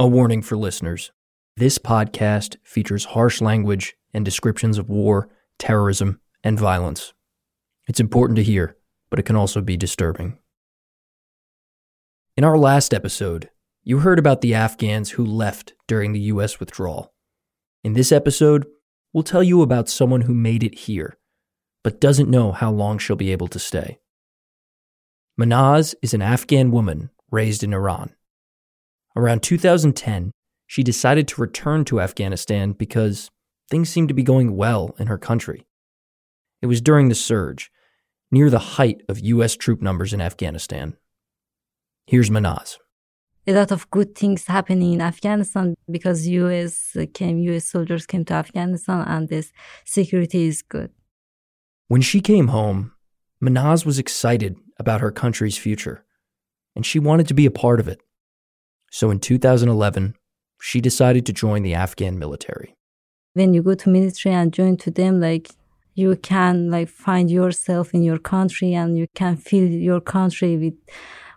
A warning for listeners this podcast features harsh language and descriptions of war, terrorism, and violence. It's important to hear, but it can also be disturbing. In our last episode, you heard about the Afghans who left during the U.S. withdrawal. In this episode, we'll tell you about someone who made it here, but doesn't know how long she'll be able to stay. Mahnaz is an Afghan woman raised in Iran. Around 2010, she decided to return to Afghanistan because things seemed to be going well in her country. It was during the surge, near the height of U.S. troop numbers in Afghanistan. Here's Mahnaz. A lot of good things happening in Afghanistan because U.S. came, U.S. soldiers came to Afghanistan, and this security is good. When she came home, Mahnaz was excited about her country's future, and she wanted to be a part of it. So in 2011, she decided to join the Afghan military. When you go to military and join to them, like you can like find yourself in your country and you can feel your country with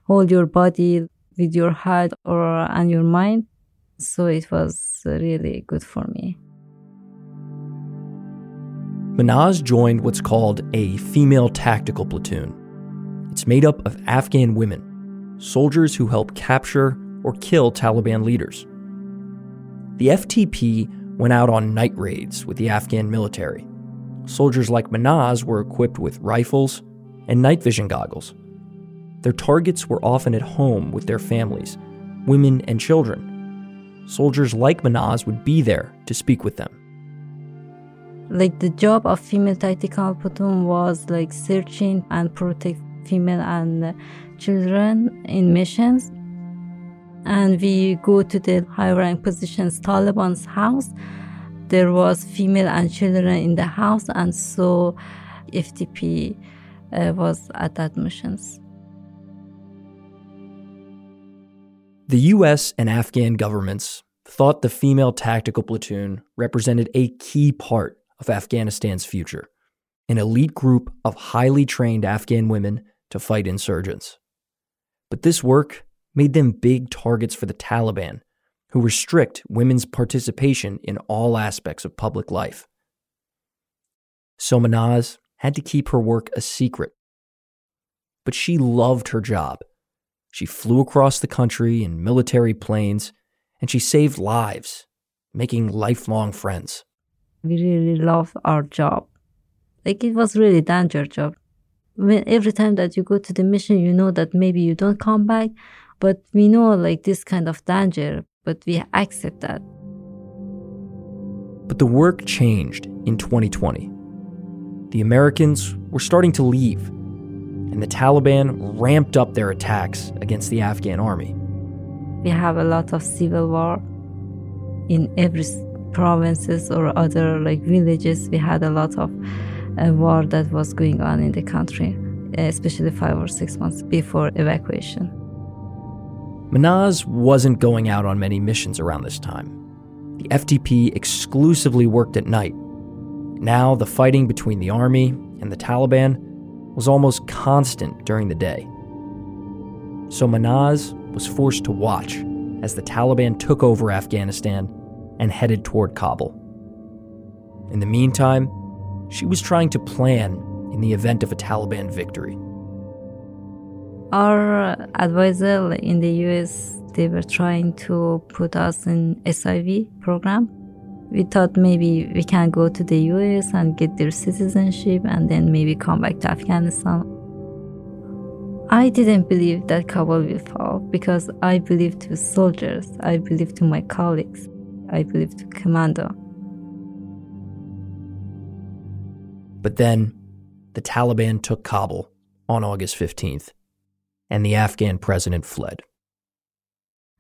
all your body, with your heart or and your mind. So it was really good for me. Mahnaz joined what's called a female tactical platoon. It's made up of Afghan women, soldiers who help capture or kill Taliban leaders. The FTP went out on night raids with the Afghan military. Soldiers like Mahnaz were equipped with rifles and night vision goggles. Their targets were often at home with their families, women and children. Soldiers like Mahnaz would be there to speak with them. Like the job of female tactical platoon was like searching and protect female and uh, children in missions and we go to the high rank positions taliban's house. There was female and children in the house and so ftp uh, was at that missions. The us and afghan governments thought the female tactical platoon represented a key part of afghanistan's future an elite group of highly trained afghan women to fight insurgents. But this work made them big targets for the Taliban, who restrict women's participation in all aspects of public life. So Mahnaz had to keep her work a secret. But she loved her job. She flew across the country in military planes, and she saved lives, making lifelong friends. We really loved our job. Like it was really danger job. When every time that you go to the mission, you know that maybe you don't come back, but we know like this kind of danger, but we accept that. But the work changed in 2020. The Americans were starting to leave, and the Taliban ramped up their attacks against the Afghan army. We have a lot of civil war in every provinces or other like villages. We had a lot of uh, war that was going on in the country, especially five or six months before evacuation. Mahnaz wasn't going out on many missions around this time. The FTP exclusively worked at night. Now, the fighting between the army and the Taliban was almost constant during the day. So Mahnaz was forced to watch as the Taliban took over Afghanistan and headed toward Kabul. In the meantime, she was trying to plan in the event of a Taliban victory. Our advisor in the US, they were trying to put us in SIV program. We thought maybe we can go to the US and get their citizenship and then maybe come back to Afghanistan. I didn't believe that Kabul will fall because I believe to soldiers, I believe to my colleagues, I believe to commando. But then the Taliban took Kabul on August 15th and the Afghan president fled.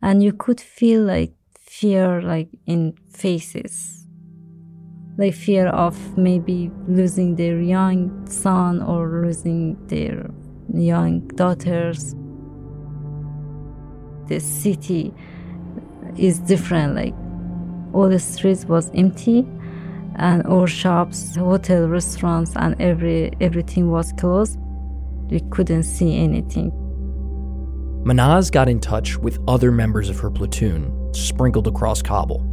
And you could feel like fear like in faces. Like fear of maybe losing their young son or losing their young daughters. The city is different, like all the streets was empty and all shops, hotel, restaurants and every everything was closed. We couldn't see anything. Mahnaz got in touch with other members of her platoon sprinkled across Kabul.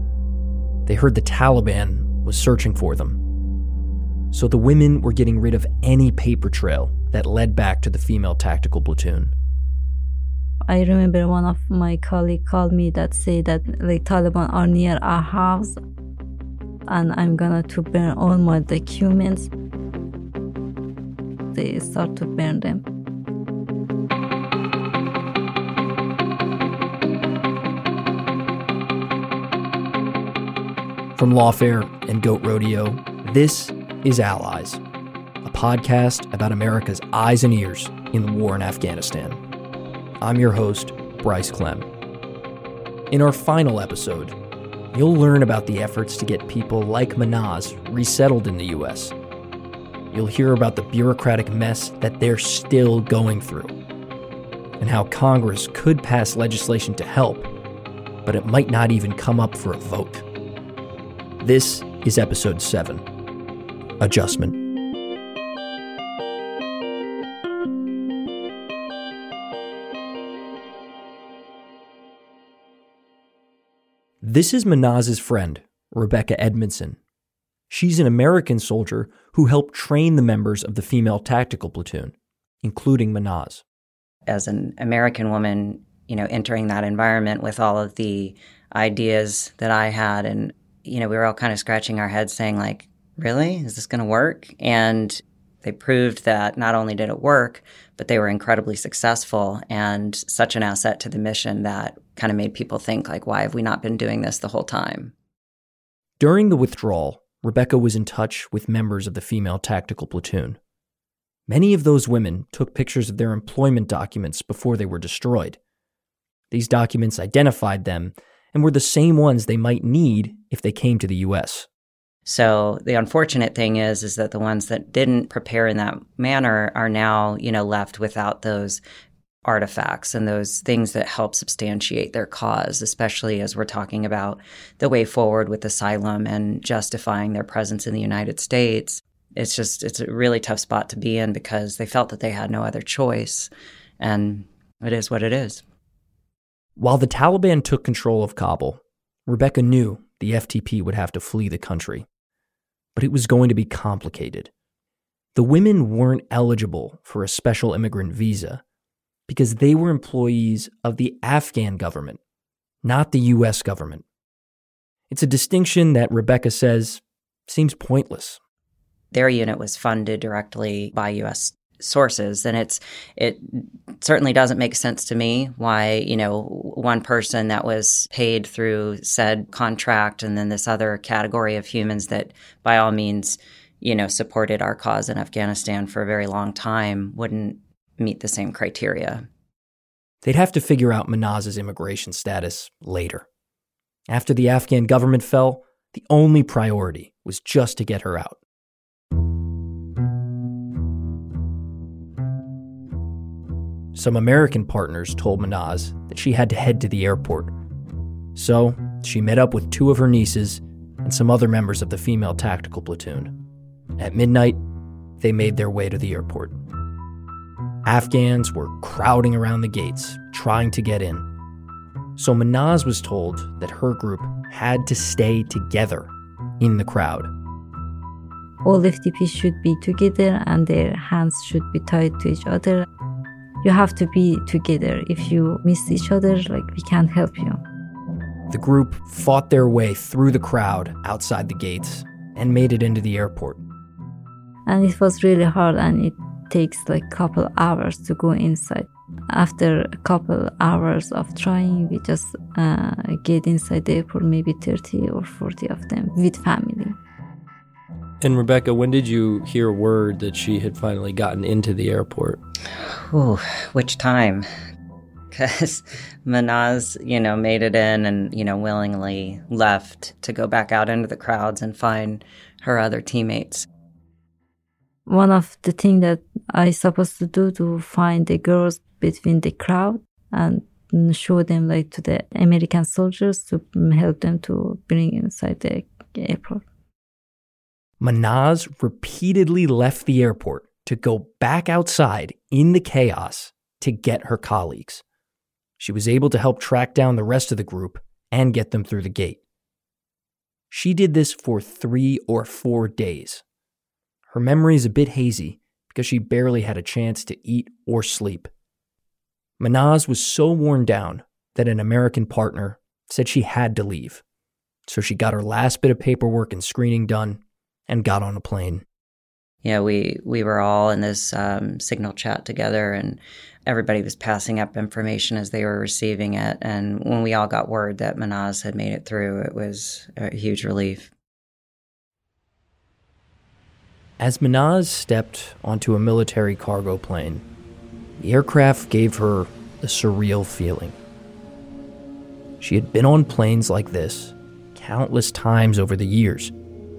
They heard the Taliban was searching for them. So the women were getting rid of any paper trail that led back to the female tactical platoon. I remember one of my colleague called me that say that like Taliban are near our house and I'm gonna to burn all my documents. They start to burn them. From Lawfare and Goat Rodeo, this is Allies, a podcast about America's eyes and ears in the war in Afghanistan. I'm your host, Bryce Klehm. In our final episode, you'll learn about the efforts to get people like Mahnaz resettled in the U.S. You'll hear about the bureaucratic mess that they're still going through, and how Congress could pass legislation to help, but it might not even come up for a vote. This is episode 7 Adjustment. This is Mahnaz's friend, Rebekah Edmondson. She's an American soldier who helped train the members of the female tactical platoon, including Mahnaz. As an American woman, you know, entering that environment with all of the ideas that I had and you know, we were all kind of scratching our heads saying, like, really? Is this going to work? And they proved that not only did it work, but they were incredibly successful and such an asset to the mission that kind of made people think, like, why have we not been doing this the whole time? During the withdrawal, Rebekah was in touch with members of the female tactical platoon. Many of those women took pictures of their employment documents before they were destroyed. These documents identified them and were the same ones they might need if they came to the US. So the unfortunate thing is is that the ones that didn't prepare in that manner are now, you know, left without those artifacts and those things that help substantiate their cause, especially as we're talking about the way forward with asylum and justifying their presence in the United States. It's just it's a really tough spot to be in because they felt that they had no other choice and it is what it is. While the Taliban took control of Kabul, Rebekah knew the FTP would have to flee the country. But it was going to be complicated. The women weren't eligible for a special immigrant visa because they were employees of the Afghan government, not the US government. It's a distinction that Rebekah says seems pointless. Their unit was funded directly by US sources and it's it certainly doesn't make sense to me why you know one person that was paid through said contract and then this other category of humans that by all means you know supported our cause in Afghanistan for a very long time wouldn't meet the same criteria. They'd have to figure out Mahnaz's immigration status later. After the Afghan government fell the only priority was just to get her out Some American partners told Mahnaz that she had to head to the airport. So, she met up with two of her nieces and some other members of the female tactical platoon. At midnight, they made their way to the airport. Afghans were crowding around the gates, trying to get in. So Mahnaz was told that her group had to stay together in the crowd. All FTPs should be together and their hands should be tied to each other you have to be together. If you miss each other, like we can't help you. The group fought their way through the crowd outside the gates and made it into the airport. And it was really hard and it takes like a couple hours to go inside. After a couple hours of trying, we just uh, get inside the airport, maybe 30 or 40 of them with family. And Rebekah, when did you hear word that she had finally gotten into the airport? Ooh, which time? Because Mahnaz, you know, made it in and, you know, willingly left to go back out into the crowds and find her other teammates. One of the things that I supposed to do to find the girls between the crowd and show them like to the American soldiers to help them to bring inside the airport. Mahnaz repeatedly left the airport to go back outside in the chaos to get her colleagues. She was able to help track down the rest of the group and get them through the gate. She did this for three or four days. Her memory is a bit hazy because she barely had a chance to eat or sleep. Mahnaz was so worn down that an American partner said she had to leave. So she got her last bit of paperwork and screening done and got on a plane. Yeah, we we were all in this um, signal chat together, and everybody was passing up information as they were receiving it. And when we all got word that Mahnaz had made it through, it was a huge relief. As Mahnaz stepped onto a military cargo plane, the aircraft gave her a surreal feeling. She had been on planes like this countless times over the years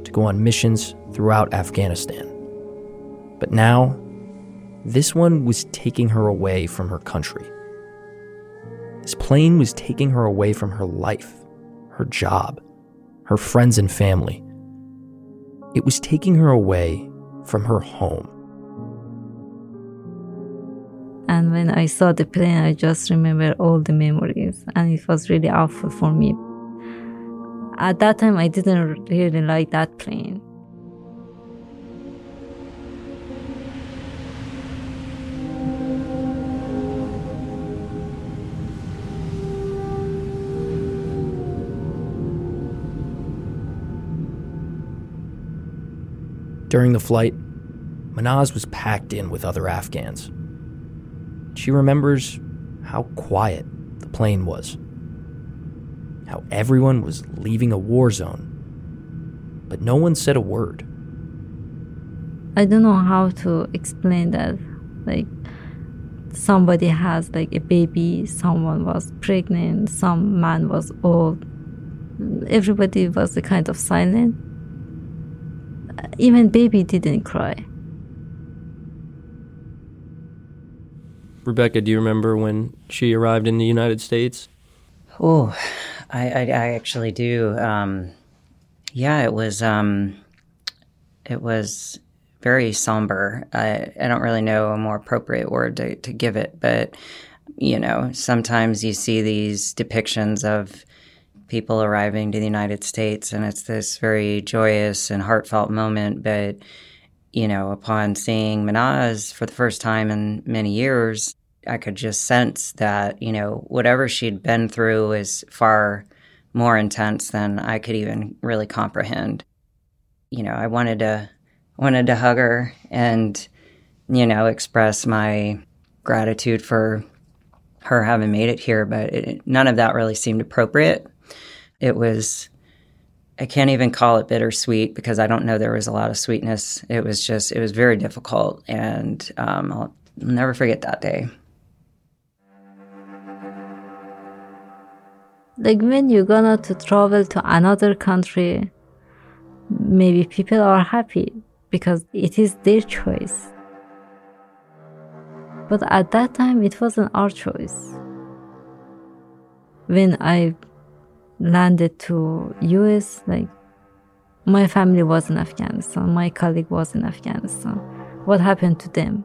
to go on missions throughout Afghanistan. But now, this one was taking her away from her country. This plane was taking her away from her life, her job, her friends and family. It was taking her away from her home. And when I saw the plane, I just remember all the memories, and it was really awful for me. At that time, I didn't really like that plane. During the flight, Mahnaz was packed in with other Afghans. She remembers how quiet the plane was, how everyone was leaving a war zone, but no one said a word. I don't know how to explain that. Like, somebody has like a baby, someone was pregnant, some man was old. Everybody was a kind of silent even baby didn't cry. Rebekah, do you remember when she arrived in the United States? Oh, I, I, I, actually do. Um, yeah, it was um, it was very somber. I, I don't really know a more appropriate word to, to give it, but you know, sometimes you see these depictions of people arriving to the United States, and it's this very joyous and heartfelt moment. But you know, upon seeing Mahnaz for the first time in many years, I could just sense that you know whatever she'd been through is far more intense than I could even really comprehend. You know, I wanted to wanted to hug her and you know express my gratitude for her having made it here, but it, none of that really seemed appropriate. It was, I can't even call it bittersweet because I don't know there was a lot of sweetness. It was just, it was very difficult. And um, I'll never forget that day. Like when you're gonna to travel to another country, maybe people are happy because it is their choice. But at that time, it wasn't our choice. When I landed to US like my family was in Afghanistan my colleague was in Afghanistan what happened to them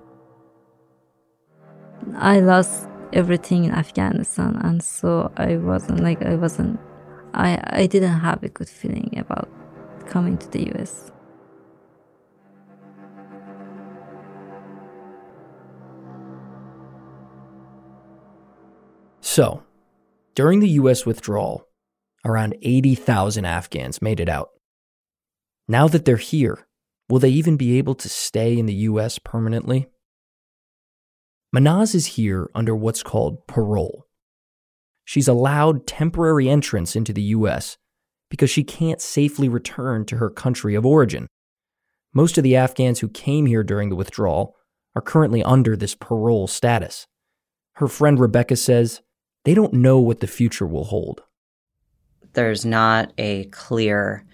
I lost everything in Afghanistan and so I wasn't like I wasn't I I didn't have a good feeling about coming to the US So, during the US withdrawal, around 80,000 Afghans made it out. Now that they're here, will they even be able to stay in the US permanently? Mahnaz is here under what's called parole. She's allowed temporary entrance into the US because she can't safely return to her country of origin. Most of the Afghans who came here during the withdrawal are currently under this parole status. Her friend Rebekah says they don't know what the future will hold there's not a clear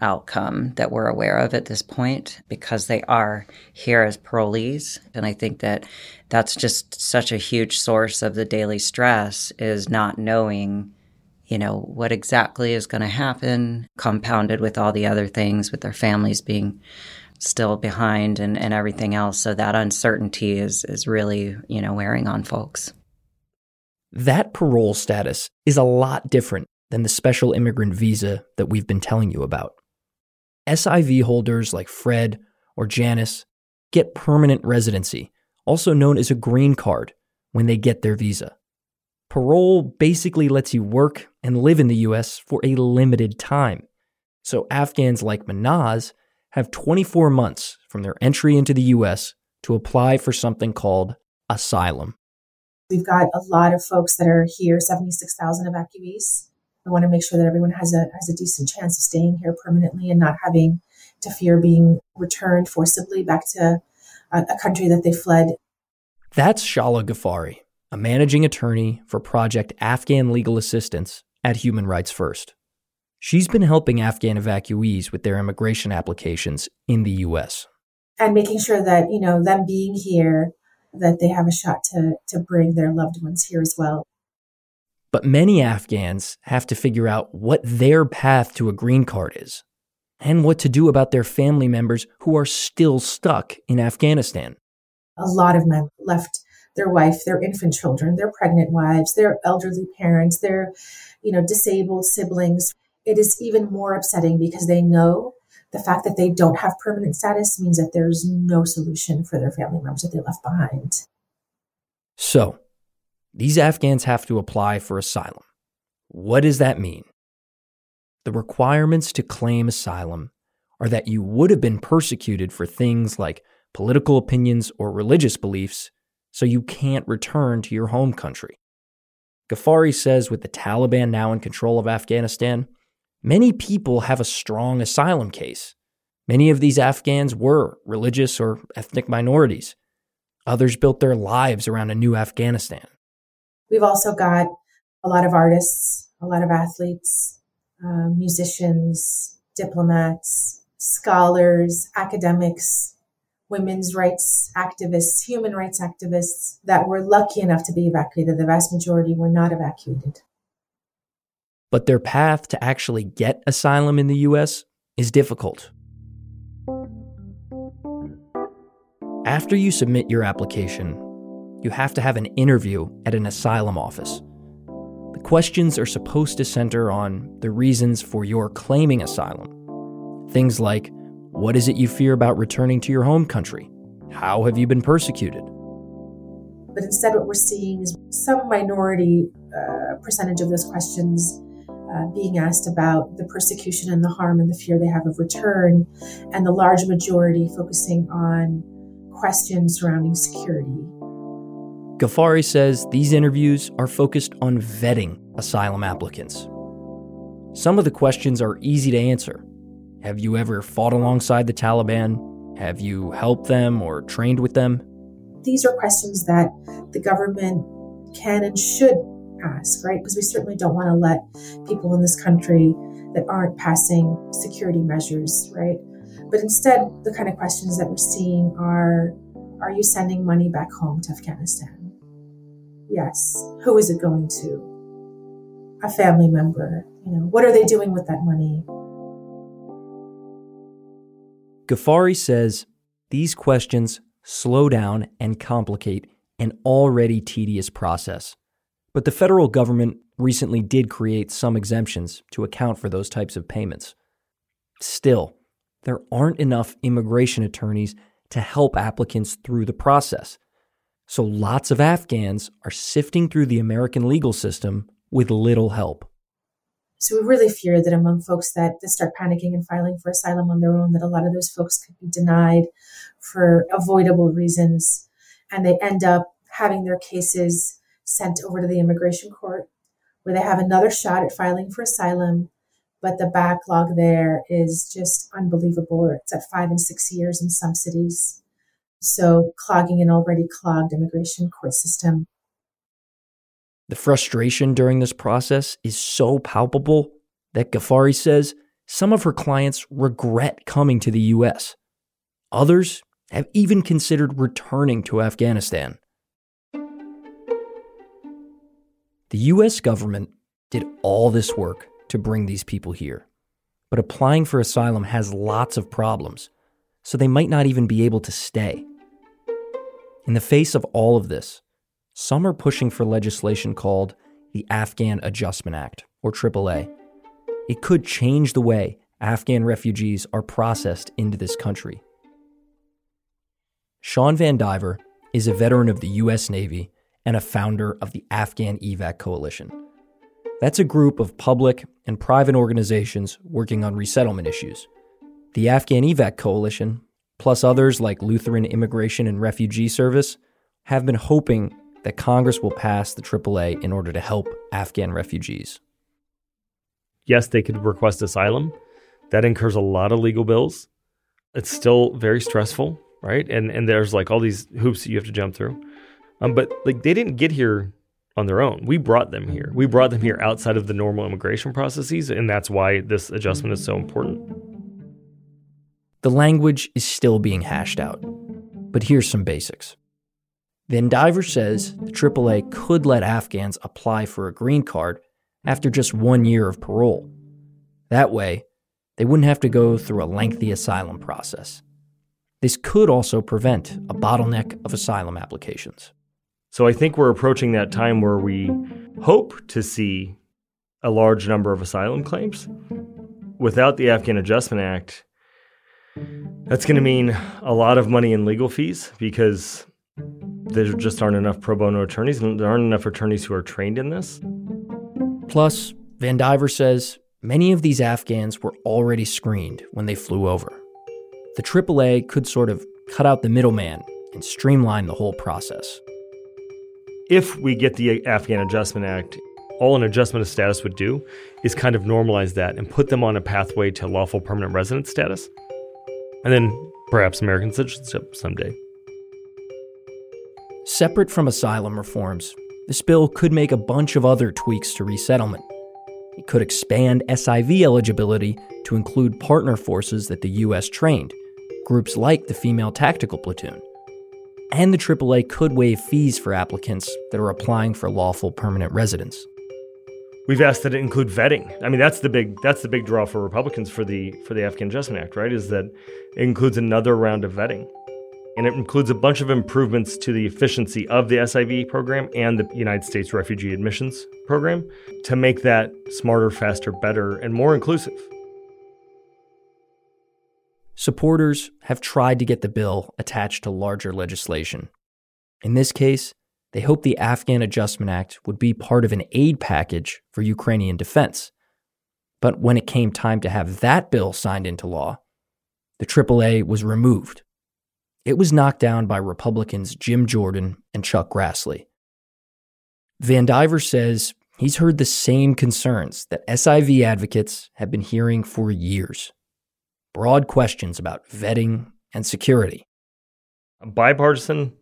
outcome that we're aware of at this point because they are here as parolees. And i think that that's just such a huge source of the daily stress is not knowing you know what exactly is going to happen compounded with all the other things with their families being still behind and, and everything else. So that uncertainty is is really you know wearing on folks. That parole status is a lot different than the special immigrant visa that we've been telling you about. SIV holders like Fred or Janice get permanent residency, also known as a green card, when they get their visa. Parole basically lets you work and live in the US for a limited time. So Afghans like Mahnaz have 24 months from their entry into the US to apply for something called asylum. We've got a lot of folks that are here, 76,000 evacuees. We want to make sure that everyone has a has a decent chance of staying here permanently and not having to fear being returned forcibly back to a, a country that they fled. That's Shala Gafary, a managing attorney for Project Afghan Legal Assistance at Human Rights First. She's been helping Afghan evacuees with their immigration applications in the US. And making sure that, you know, them being here, that they have a shot to, to bring their loved ones here as well. But many Afghans have to figure out what their path to a green card is and what to do about their family members who are still stuck in Afghanistan. A lot of men left their wife, their infant children, their pregnant wives, their elderly parents, their, you know, disabled siblings. It is even more upsetting because they know the fact that they don't have permanent status means that there's no solution for their family members that they left behind. So, these Afghans have to apply for asylum. What does that mean? The requirements to claim asylum are that you would have been persecuted for things like political opinions or religious beliefs, so you can't return to your home country. Gafary says with the Taliban now in control of Afghanistan, many people have a strong asylum case. Many of these Afghans were religious or ethnic minorities. Others built their lives around a new Afghanistan. We've also got a lot of artists, a lot of athletes, uh, musicians, diplomats, scholars, academics, women's rights activists, human rights activists that were lucky enough to be evacuated. The vast majority were not evacuated. But their path to actually get asylum in the US is difficult. After you submit your application, you have to have an interview at an asylum office. The questions are supposed to center on the reasons for your claiming asylum. Things like what is it you fear about returning to your home country? How have you been persecuted? But instead, what we're seeing is some minority uh, percentage of those questions uh, being asked about the persecution and the harm and the fear they have of return, and the large majority focusing on questions surrounding security. Gafary says these interviews are focused on vetting asylum applicants. Some of the questions are easy to answer. Have you ever fought alongside the Taliban? Have you helped them or trained with them? These are questions that the government can and should ask, right? Because we certainly don't want to let people in this country that aren't passing security measures, right? But instead, the kind of questions that we're seeing are Are you sending money back home to Afghanistan? Yes. Who is it going to? A family member. You know, what are they doing with that money? Gafary says these questions slow down and complicate an already tedious process. But the federal government recently did create some exemptions to account for those types of payments. Still, there aren't enough immigration attorneys to help applicants through the process. So lots of Afghans are sifting through the American legal system with little help. So we really fear that among folks that, that start panicking and filing for asylum on their own, that a lot of those folks could be denied for avoidable reasons, and they end up having their cases sent over to the immigration court, where they have another shot at filing for asylum, but the backlog there is just unbelievable. It's at five and six years in some cities. So clogging an already clogged immigration court system. The frustration during this process is so palpable that Gafary says some of her clients regret coming to the US. Others have even considered returning to Afghanistan. The US government did all this work to bring these people here, but applying for asylum has lots of problems, so they might not even be able to stay. In the face of all of this, some are pushing for legislation called the Afghan Adjustment Act, or AAA. It could change the way Afghan refugees are processed into this country. Shawn VanDiver is a veteran of the U.S. Navy and a founder of the Afghan EVAC Coalition. That's a group of public and private organizations working on resettlement issues. The Afghan EVAC Coalition, plus others like Lutheran Immigration and Refugee Service, have been hoping that Congress will pass the AAA in order to help Afghan refugees. Yes, they could request asylum. That incurs a lot of legal bills. It's still very stressful, right? And and there's like all these hoops that you have to jump through. Um, but like they didn't get here on their own. We brought them here. We brought them here outside of the normal immigration processes, and that's why this adjustment is so important. The language is still being hashed out, but here's some basics. VanDiver says the AAA could let Afghans apply for a green card after just one year of parole. That way, they wouldn't have to go through a lengthy asylum process. This could also prevent a bottleneck of asylum applications. So I think we're approaching that time where we hope to see a large number of asylum claims. Without the Afghan Adjustment Act, that's going to mean a lot of money in legal fees because there just aren't enough pro bono attorneys, and there aren't enough attorneys who are trained in this. Plus, VanDiver says many of these Afghans were already screened when they flew over. The AAA could sort of cut out the middleman and streamline the whole process. If we get the Afghan Adjustment Act, all an adjustment of status would do is kind of normalize that and put them on a pathway to lawful permanent resident status. And then perhaps American citizenship someday. Separate from asylum reforms, this bill could make a bunch of other tweaks to resettlement. It could expand SIV eligibility to include partner forces that the U.S. trained, groups like the Female Tactical Platoon. And the AAA could waive fees for applicants that are applying for lawful permanent residence. We've asked that it include vetting. I mean, that's the big that's the big draw for Republicans for the for the Afghan Adjustment Act, right? Is that it includes another round of vetting and it includes a bunch of improvements to the efficiency of the SIV program and the United States Refugee Admissions Program to make that smarter, faster, better, and more inclusive. Supporters have tried to get the bill attached to larger legislation. In this case, they hoped the Afghan Adjustment Act would be part of an aid package for Ukrainian defense. But when it came time to have that bill signed into law, the AAA was removed it was knocked down by Republicans Jim Jordan and Chuck Grassley. VanDiver says he's heard the same concerns that SIV advocates have been hearing for years broad questions about vetting and security. A bipartisan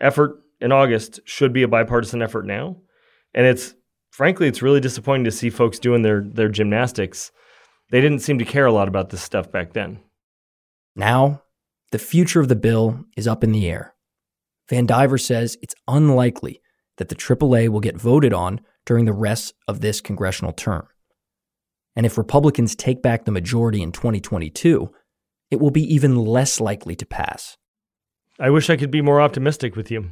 effort in August should be a bipartisan effort now. And it's frankly, it's really disappointing to see folks doing their, their gymnastics. They didn't seem to care a lot about this stuff back then. Now, the future of the bill is up in the air. VanDiver says it's unlikely that the AAA will get voted on during the rest of this congressional term. And if Republicans take back the majority in 2022, it will be even less likely to pass. I wish I could be more optimistic with you.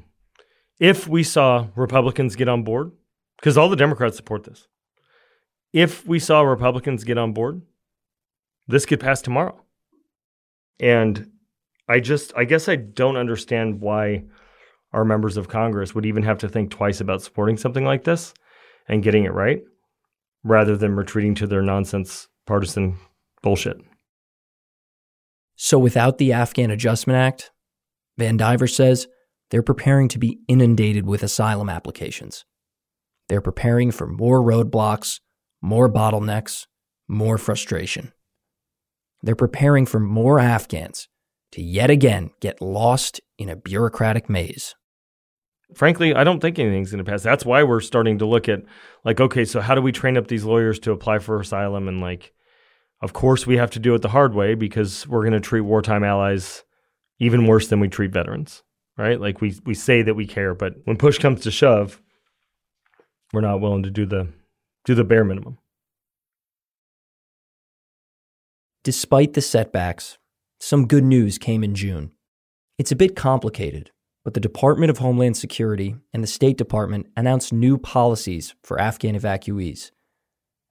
If we saw Republicans get on board, because all the Democrats support this, if we saw Republicans get on board, this could pass tomorrow. And I just, I guess I don't understand why our members of Congress would even have to think twice about supporting something like this and getting it right rather than retreating to their nonsense partisan bullshit. So, without the Afghan Adjustment Act, VanDiver says they're preparing to be inundated with asylum applications. They're preparing for more roadblocks, more bottlenecks, more frustration. They're preparing for more Afghans to yet again get lost in a bureaucratic maze. Frankly, I don't think anything's going to pass. That's why we're starting to look at, like, okay, so how do we train up these lawyers to apply for asylum? And, like, of course, we have to do it the hard way because we're going to treat wartime allies even worse than we treat veterans, right? Like, we, we say that we care, but when push comes to shove, we're not willing to do the do the bare minimum. Despite the setbacks, some good news came in June. It's a bit complicated, but the Department of Homeland Security and the State Department announced new policies for Afghan evacuees.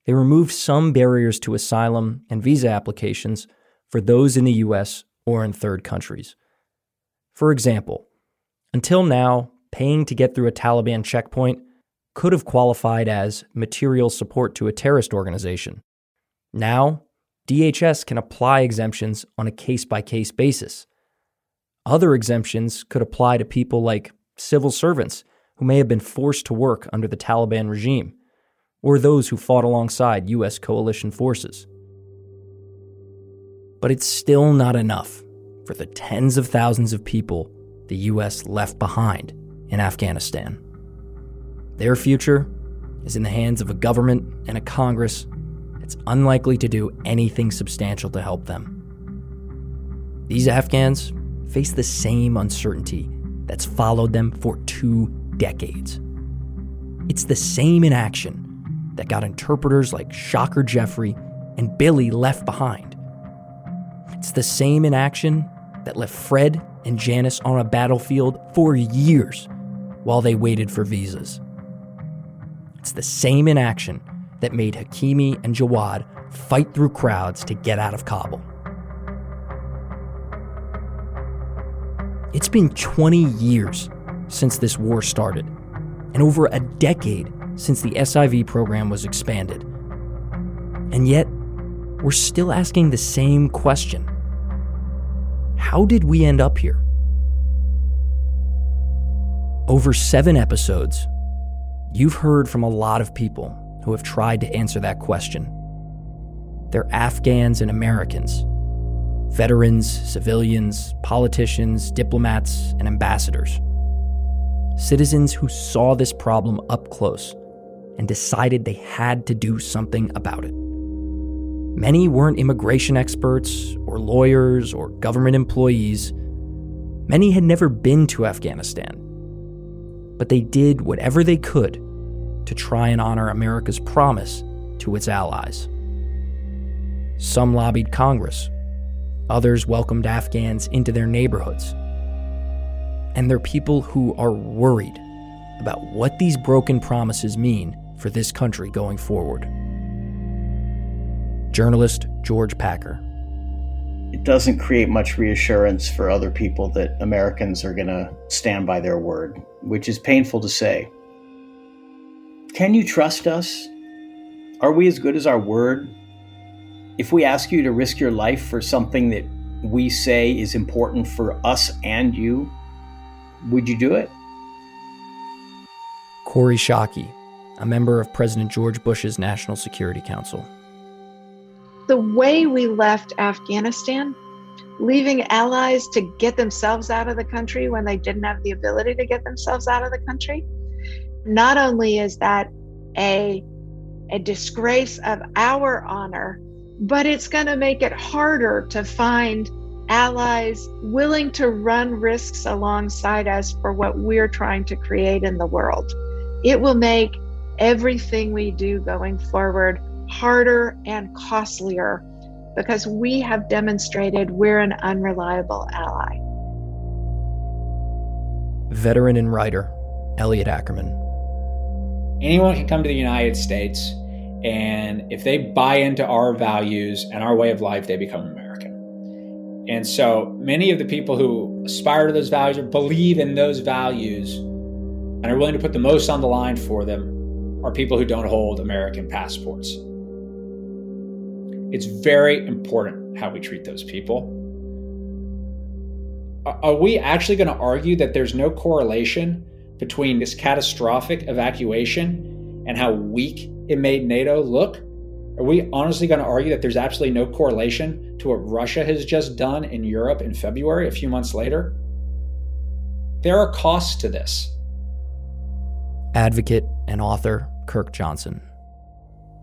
they removed some barriers to asylum and visa applications for those in the U.S. or in third countries. For example, until now, paying to get through a Taliban checkpoint could have qualified as material support to a terrorist organization. Now, DHS can apply exemptions on a case by case basis. Other exemptions could apply to people like civil servants who may have been forced to work under the Taliban regime, or those who fought alongside U.S. coalition forces. But it's still not enough for the tens of thousands of people the U.S. left behind in Afghanistan. Their future is in the hands of a government and a Congress that's unlikely to do anything substantial to help them. These Afghans face the same uncertainty that's followed them for two decades. It's the same inaction that got interpreters like Shocker Jeffrey and Billy left behind. It's the same inaction that left Fred and Janice on a battlefield for years while they waited for visas. It's the same inaction that made Hakimi and Jawad fight through crowds to get out of Kabul. It's been 20 years since this war started, and over a decade since the SIV program was expanded. And yet, we're still asking the same question How did we end up here? Over seven episodes, you've heard from a lot of people who have tried to answer that question. They're Afghans and Americans, veterans, civilians, politicians, diplomats, and ambassadors. Citizens who saw this problem up close and decided they had to do something about it. Many weren't immigration experts or lawyers or government employees. Many had never been to Afghanistan. But they did whatever they could to try and honor America's promise to its allies. Some lobbied Congress, others welcomed Afghans into their neighborhoods. And they're people who are worried about what these broken promises mean for this country going forward. Journalist George Packer. It doesn't create much reassurance for other people that Americans are going to stand by their word, which is painful to say. Can you trust us? Are we as good as our word? If we ask you to risk your life for something that we say is important for us and you, would you do it? Kori Schake, a member of President George Bush's National Security Council. The way we left Afghanistan, leaving allies to get themselves out of the country when they didn't have the ability to get themselves out of the country, not only is that a, a disgrace of our honor, but it's going to make it harder to find allies willing to run risks alongside us for what we're trying to create in the world. It will make everything we do going forward harder and costlier because we have demonstrated we're an unreliable ally. Veteran and writer Elliot Ackerman. Anyone can come to the United States, and if they buy into our values and our way of life, they become American. And so many of the people who aspire to those values or believe in those values and are willing to put the most on the line for them are people who don't hold American passports. It's very important how we treat those people. Are we actually going to argue that there's no correlation between this catastrophic evacuation and how weak it made NATO look? Are we honestly going to argue that there's absolutely no correlation to what Russia has just done in Europe in February, a few months later? There are costs to this advocate and author Kirk Johnson.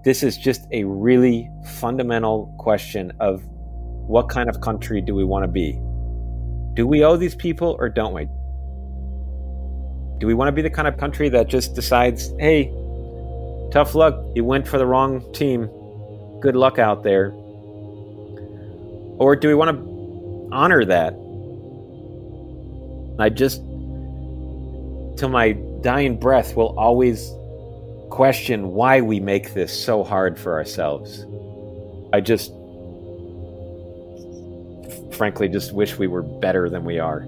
This is just a really fundamental question of what kind of country do we want to be? Do we owe these people or don't we? Do we want to be the kind of country that just decides, hey, tough luck, you went for the wrong team, good luck out there? Or do we want to honor that? I just, till my dying breath, will always question why we make this so hard for ourselves. I just, frankly, just wish we were better than we are.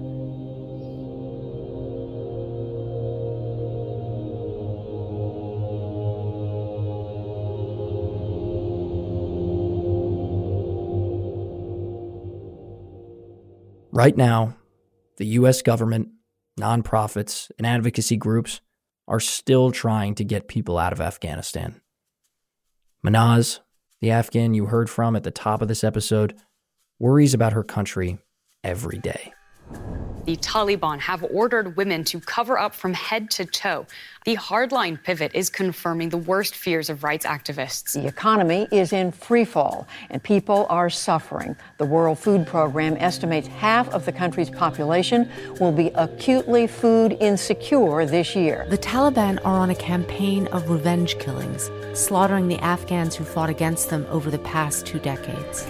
Right now, the US government, nonprofits, and advocacy groups are still trying to get people out of Afghanistan. Mahnaz, the Afghan you heard from at the top of this episode, worries about her country every day. The Taliban have ordered women to cover up from head to toe. The hardline pivot is confirming the worst fears of rights activists. The economy is in free fall and people are suffering. The World Food Program estimates half of the country's population will be acutely food insecure this year. The Taliban are on a campaign of revenge killings, slaughtering the Afghans who fought against them over the past two decades.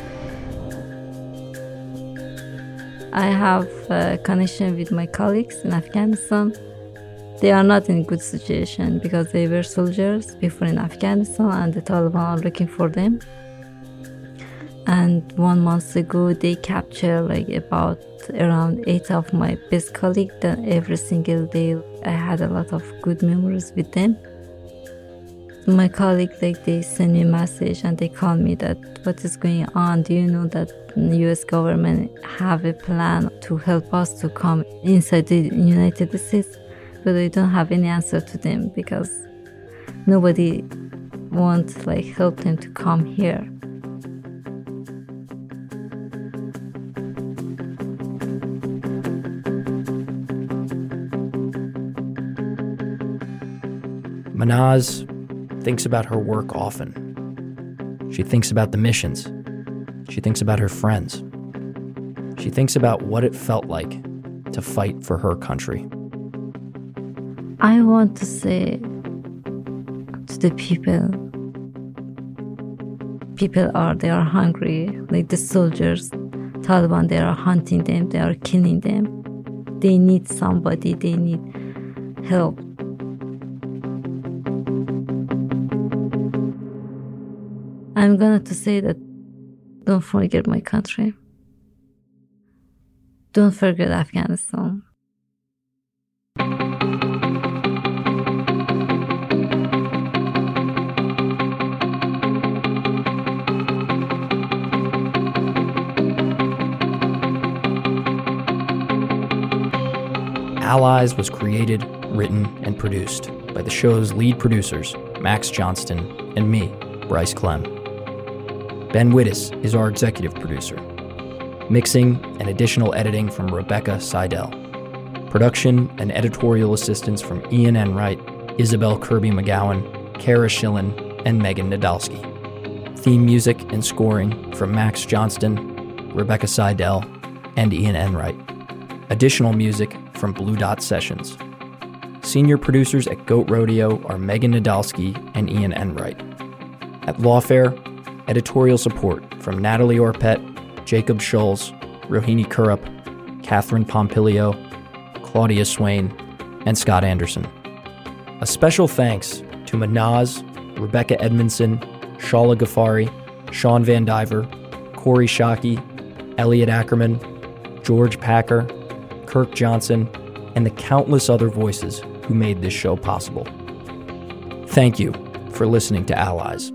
I have a connection with my colleagues in Afghanistan. They are not in good situation because they were soldiers before in Afghanistan and the Taliban are looking for them. And one month ago, they captured like about around eight of my best colleagues. That every single day, I had a lot of good memories with them my colleague like they send me a message and they call me that what is going on do you know that us government have a plan to help us to come inside the united states but i don't have any answer to them because nobody wants like help them to come here Mahnaz thinks about her work often. She thinks about the missions. She thinks about her friends. She thinks about what it felt like to fight for her country. I want to say to the people people are they are hungry like the soldiers Taliban they are hunting them they are killing them they need somebody they need help I'm going to say that don't forget my country. Don't forget Afghanistan. Allies was created, written, and produced by the show's lead producers, Max Johnston, and me, Bryce Klehm. Ben Wittes is our executive producer. Mixing and additional editing from Rebecca Seidel. Production and editorial assistance from Ian Enright, Isabel Kirby McGowan, Kara Schillen, and Megan Nadolski. Theme music and scoring from Max Johnston, Rebecca Seidel, and Ian Enright. Additional music from Blue Dot Sessions. Senior producers at Goat Rodeo are Megan Nadolski and Ian Enright. At Lawfare, editorial support from Natalie Orpet, Jacob Schulz, Rohini Kurup, Catherine Pompilio, Claudia Swain, and Scott Anderson. A special thanks to Mahnaz, Rebekah Edmondson, Shala Gafary, Sean Van Diver, Kori Schake, Elliot Ackerman, George Packer, Kirk Johnson, and the countless other voices who made this show possible. Thank you for listening to Allies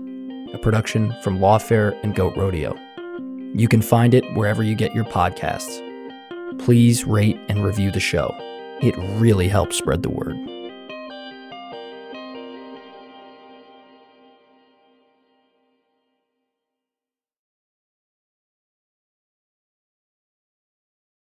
a production from Lawfare and Goat Rodeo. You can find it wherever you get your podcasts. Please rate and review the show. It really helps spread the word.